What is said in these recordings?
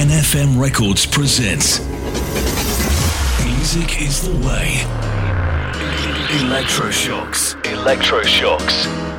NFM Records presents Music is the Way. Electroshocks. Electroshocks.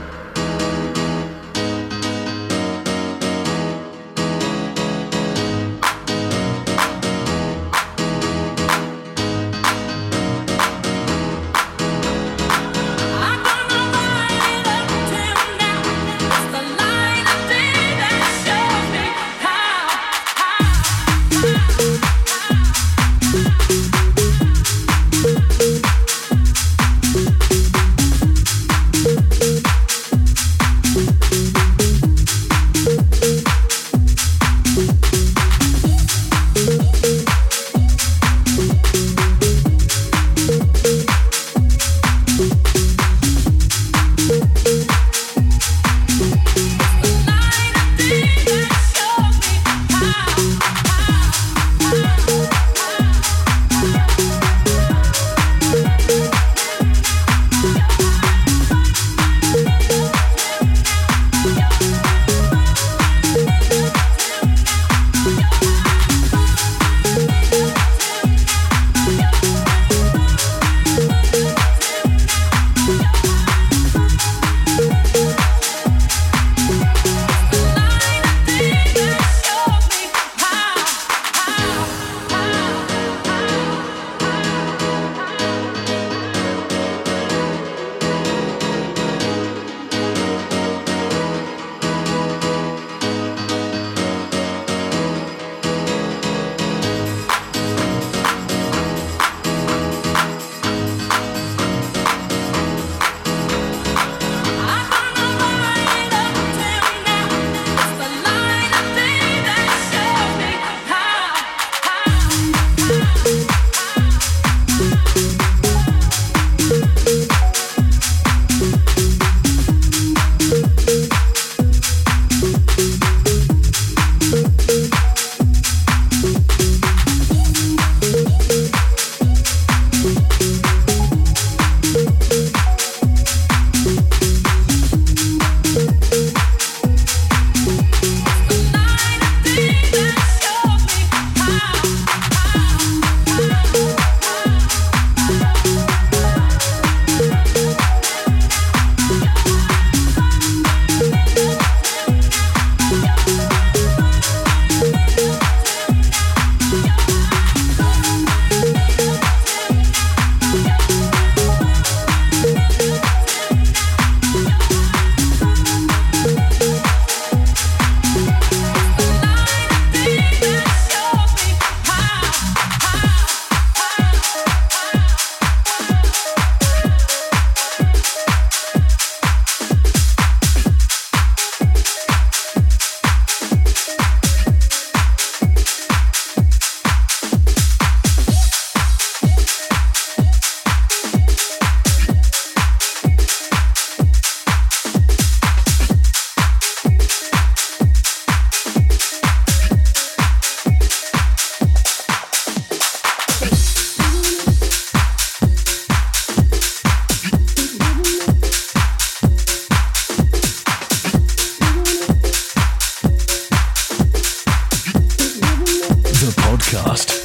podcast.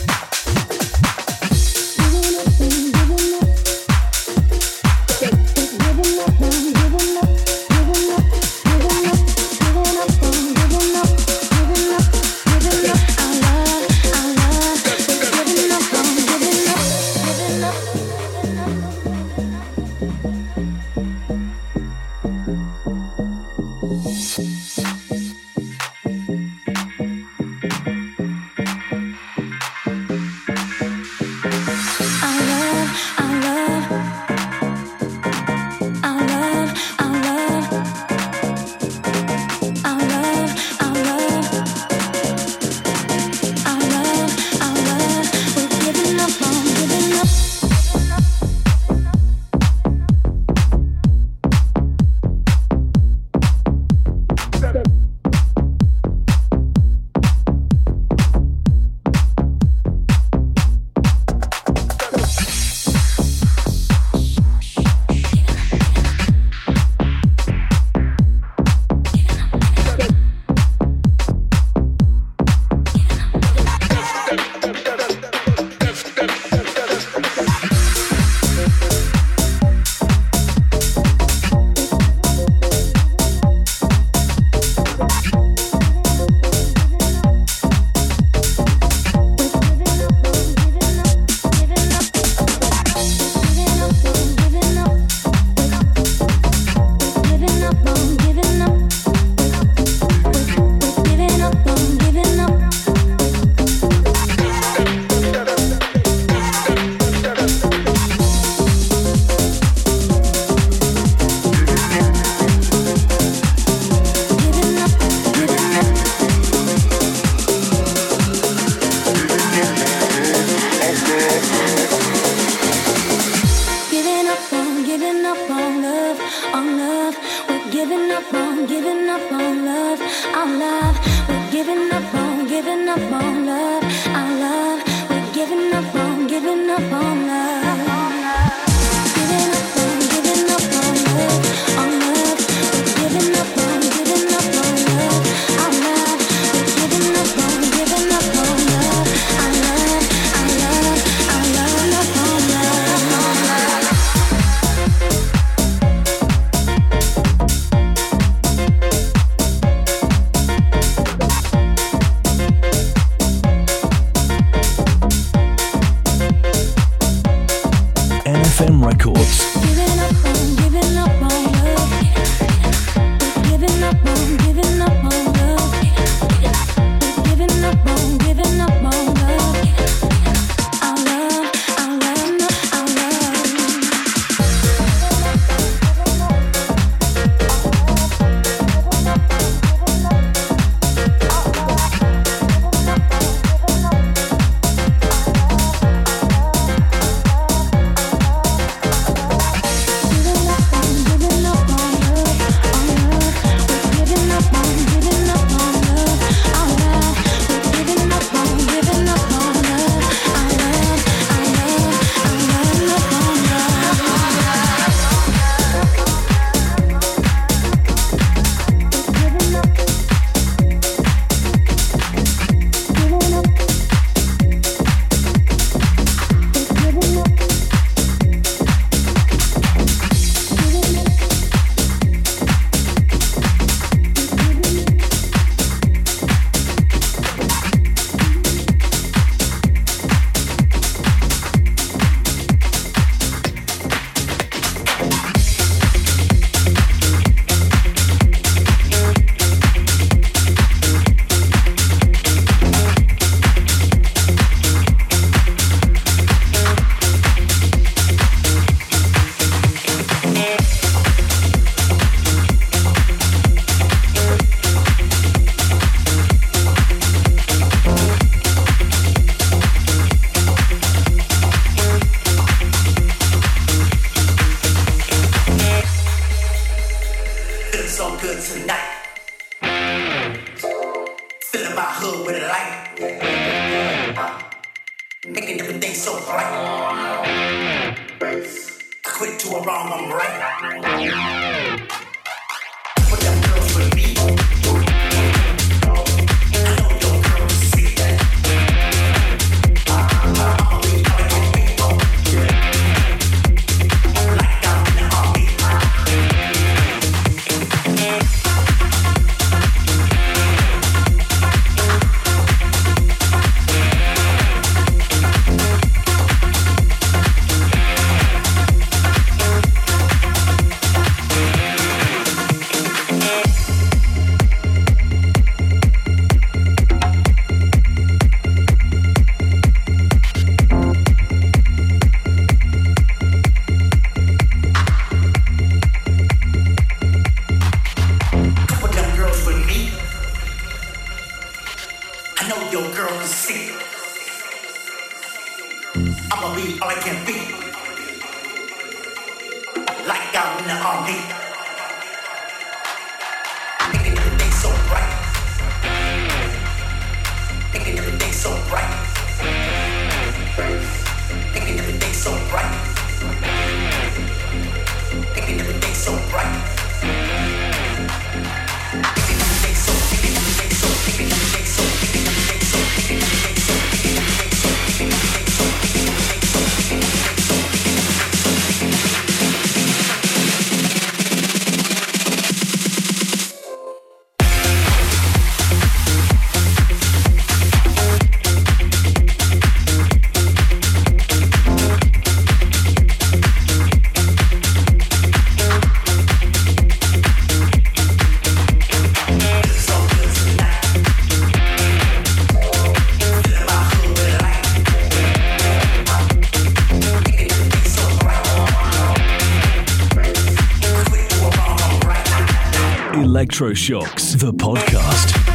Electroshocks, the podcast.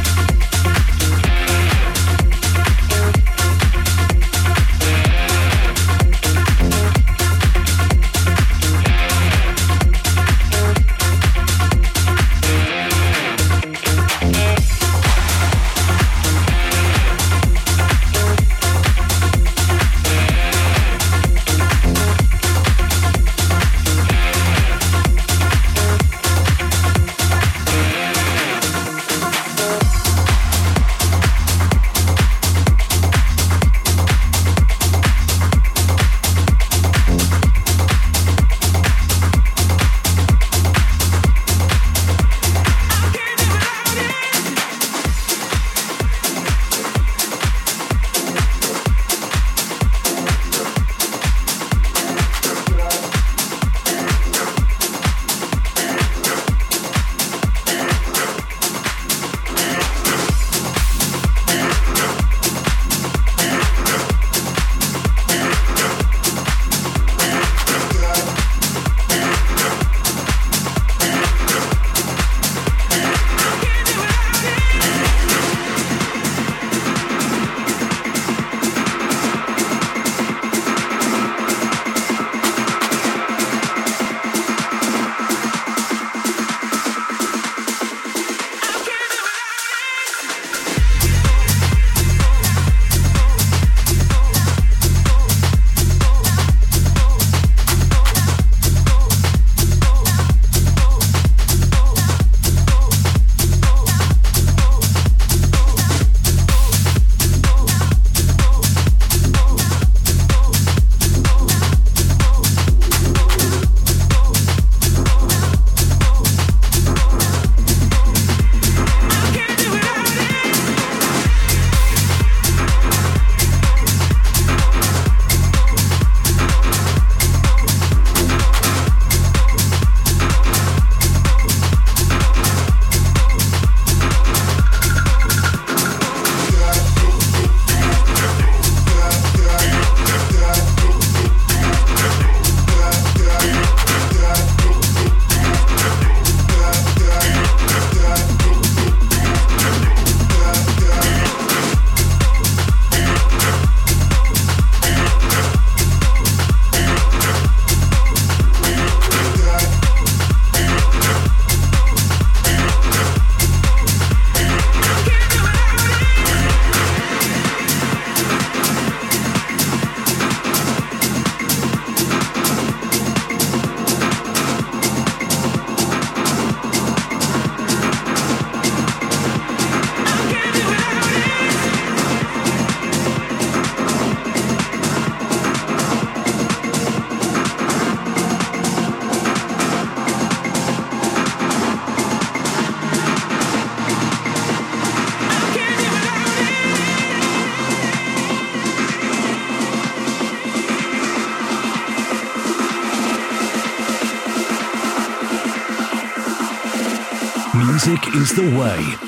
Is the way.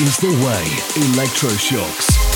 Is the way. Electroshocks.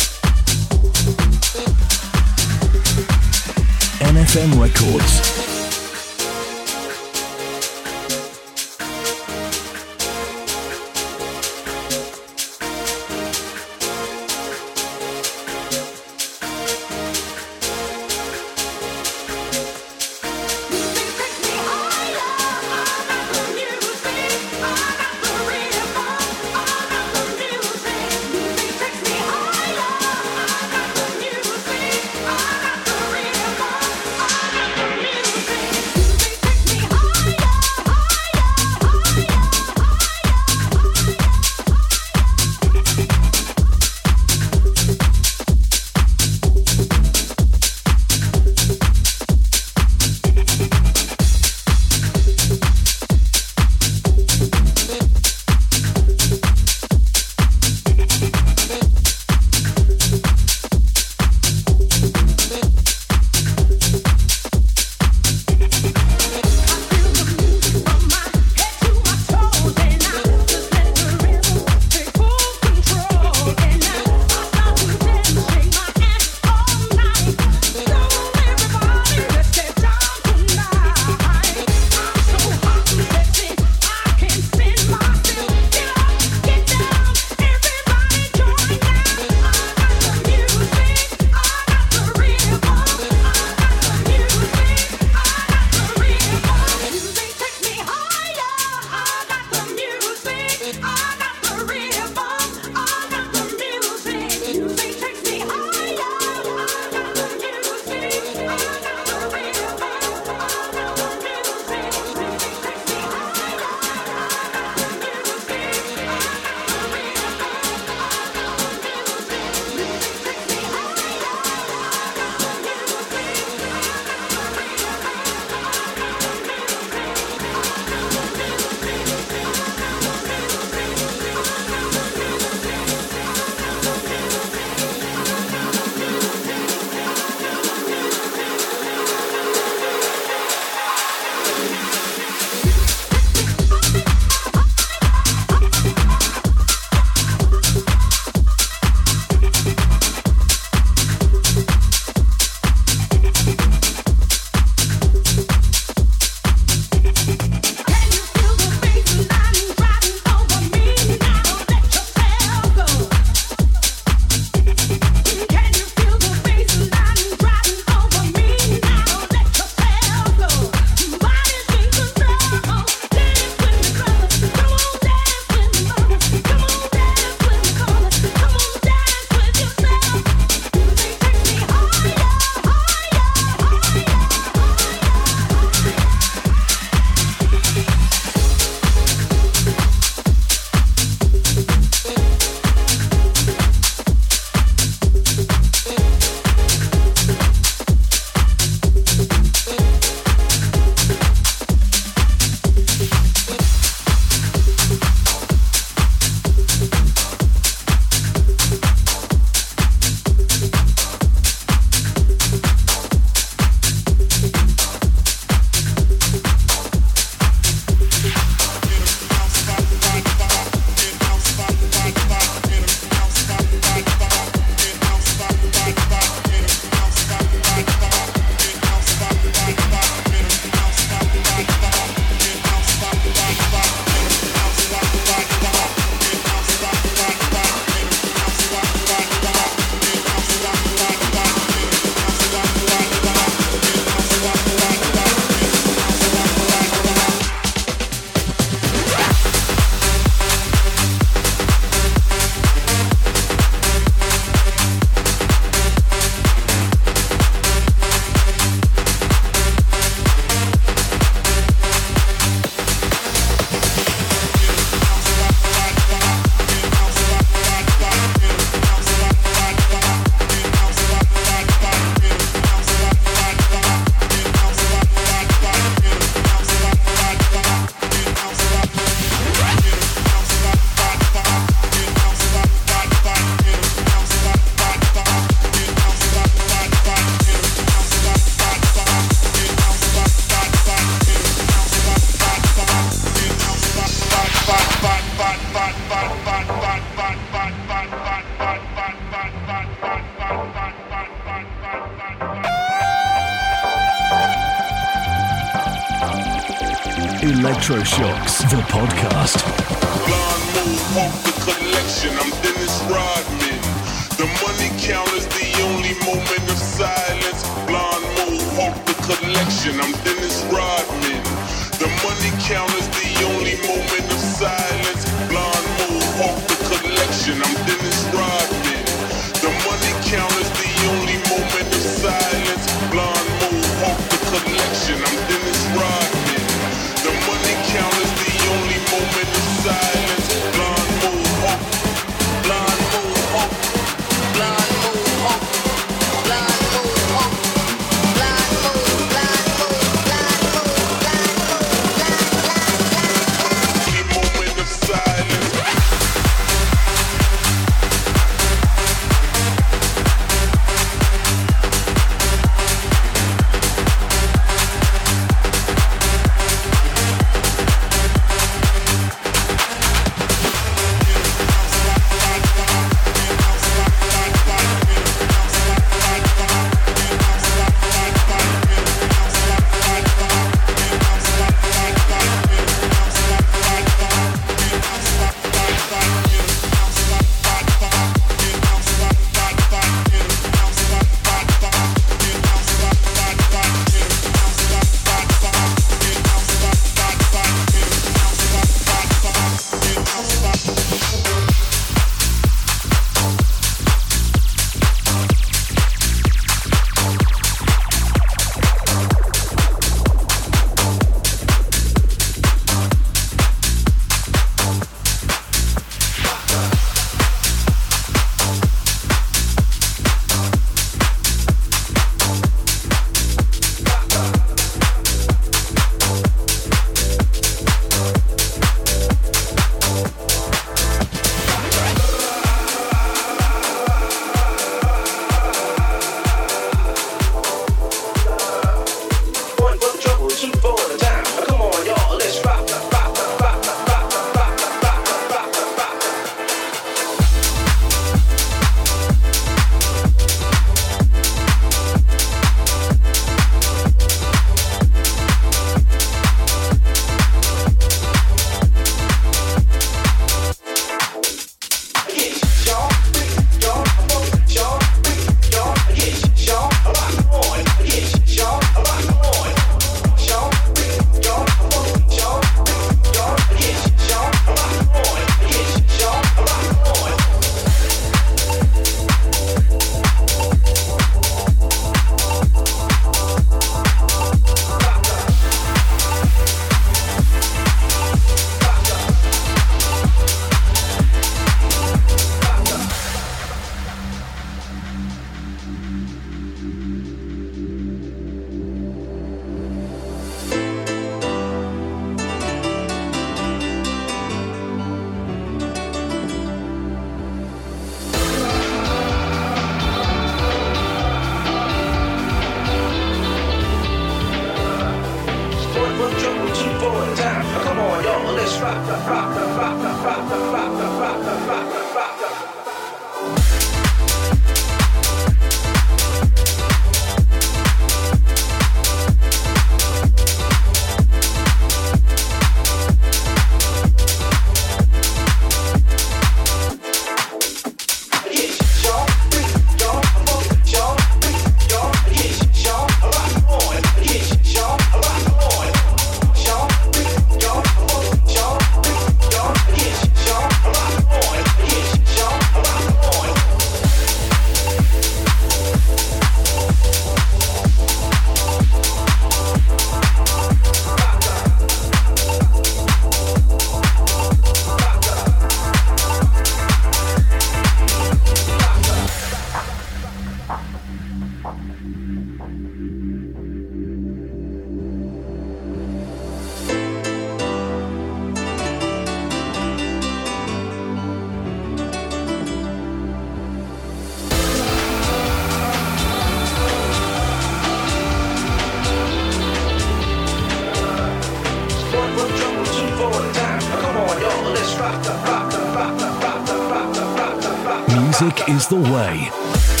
Music is the way.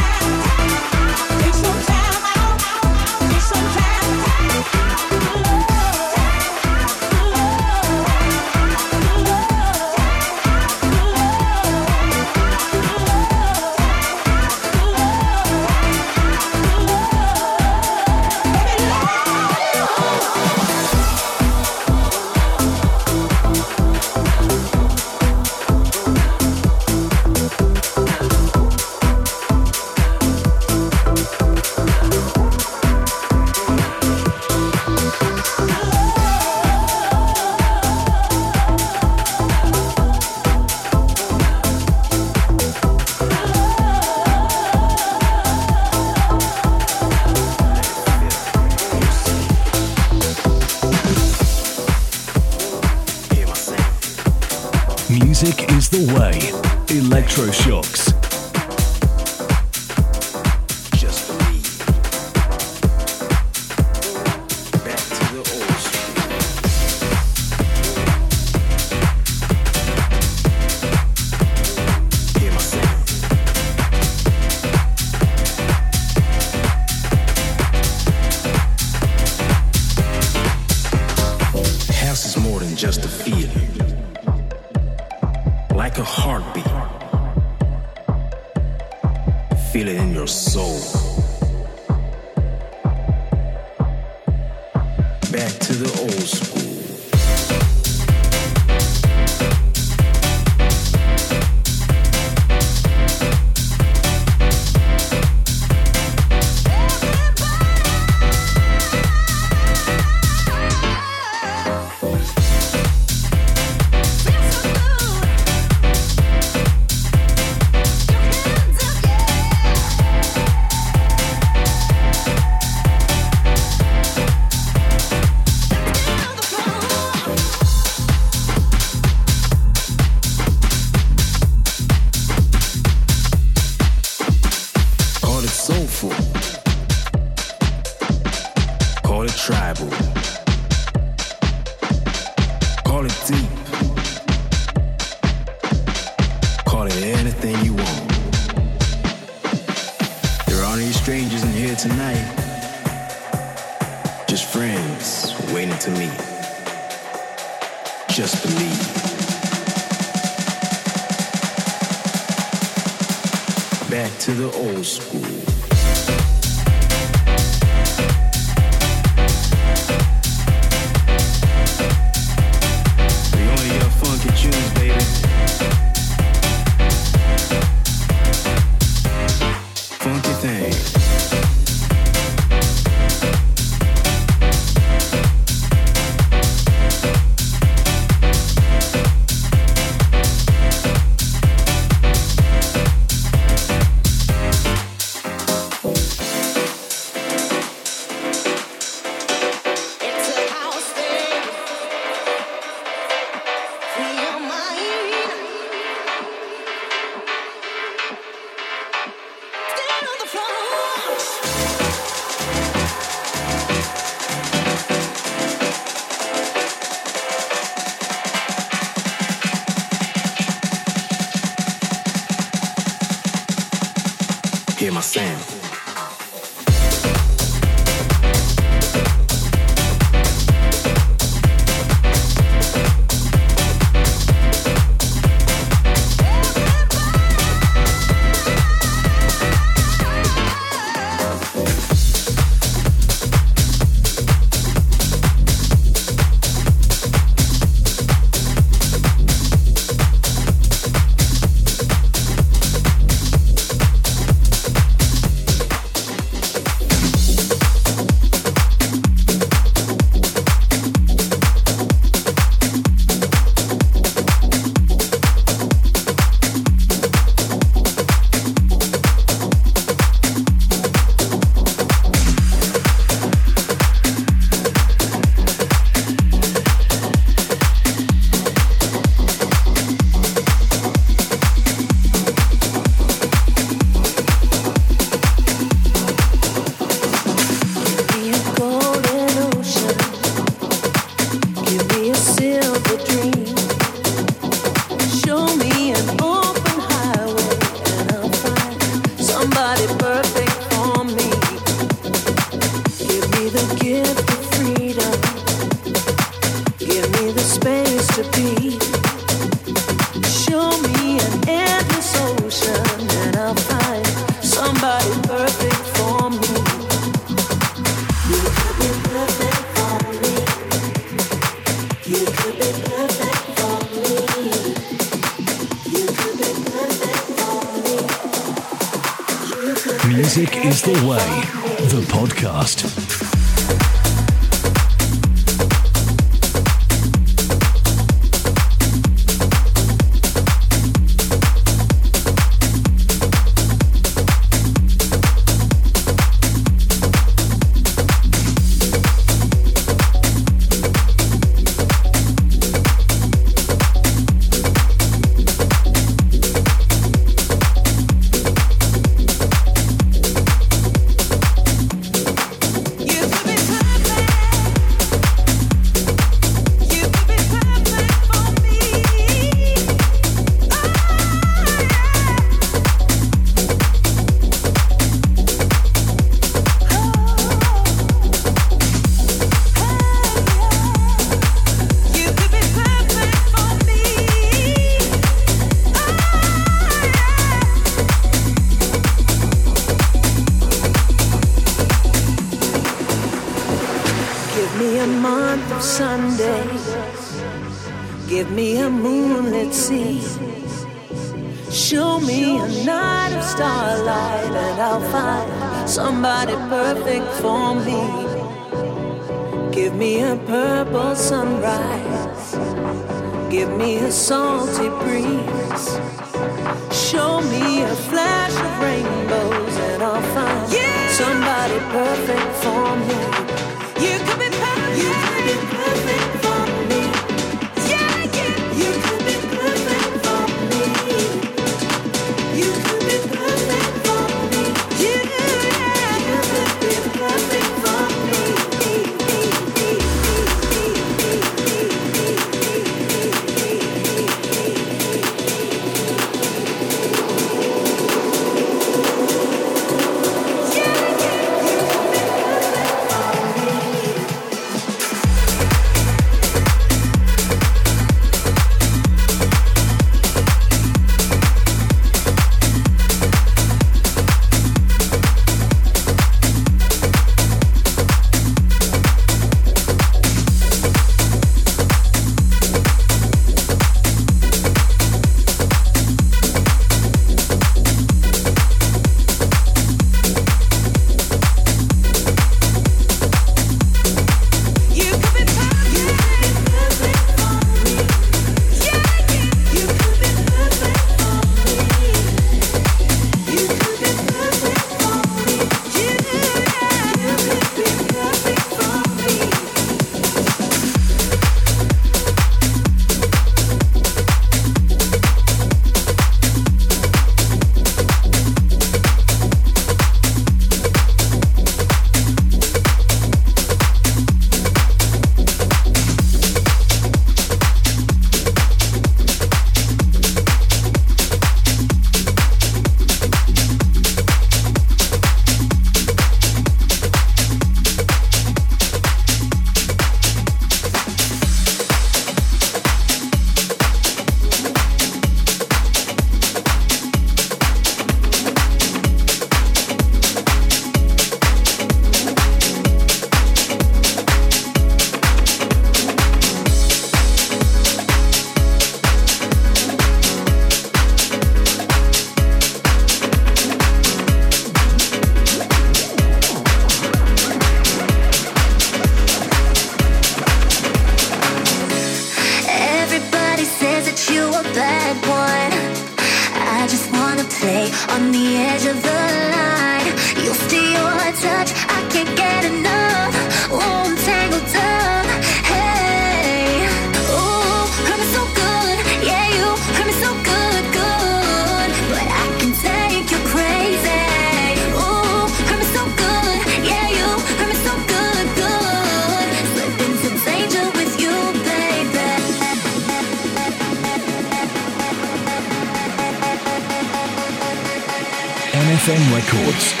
Records.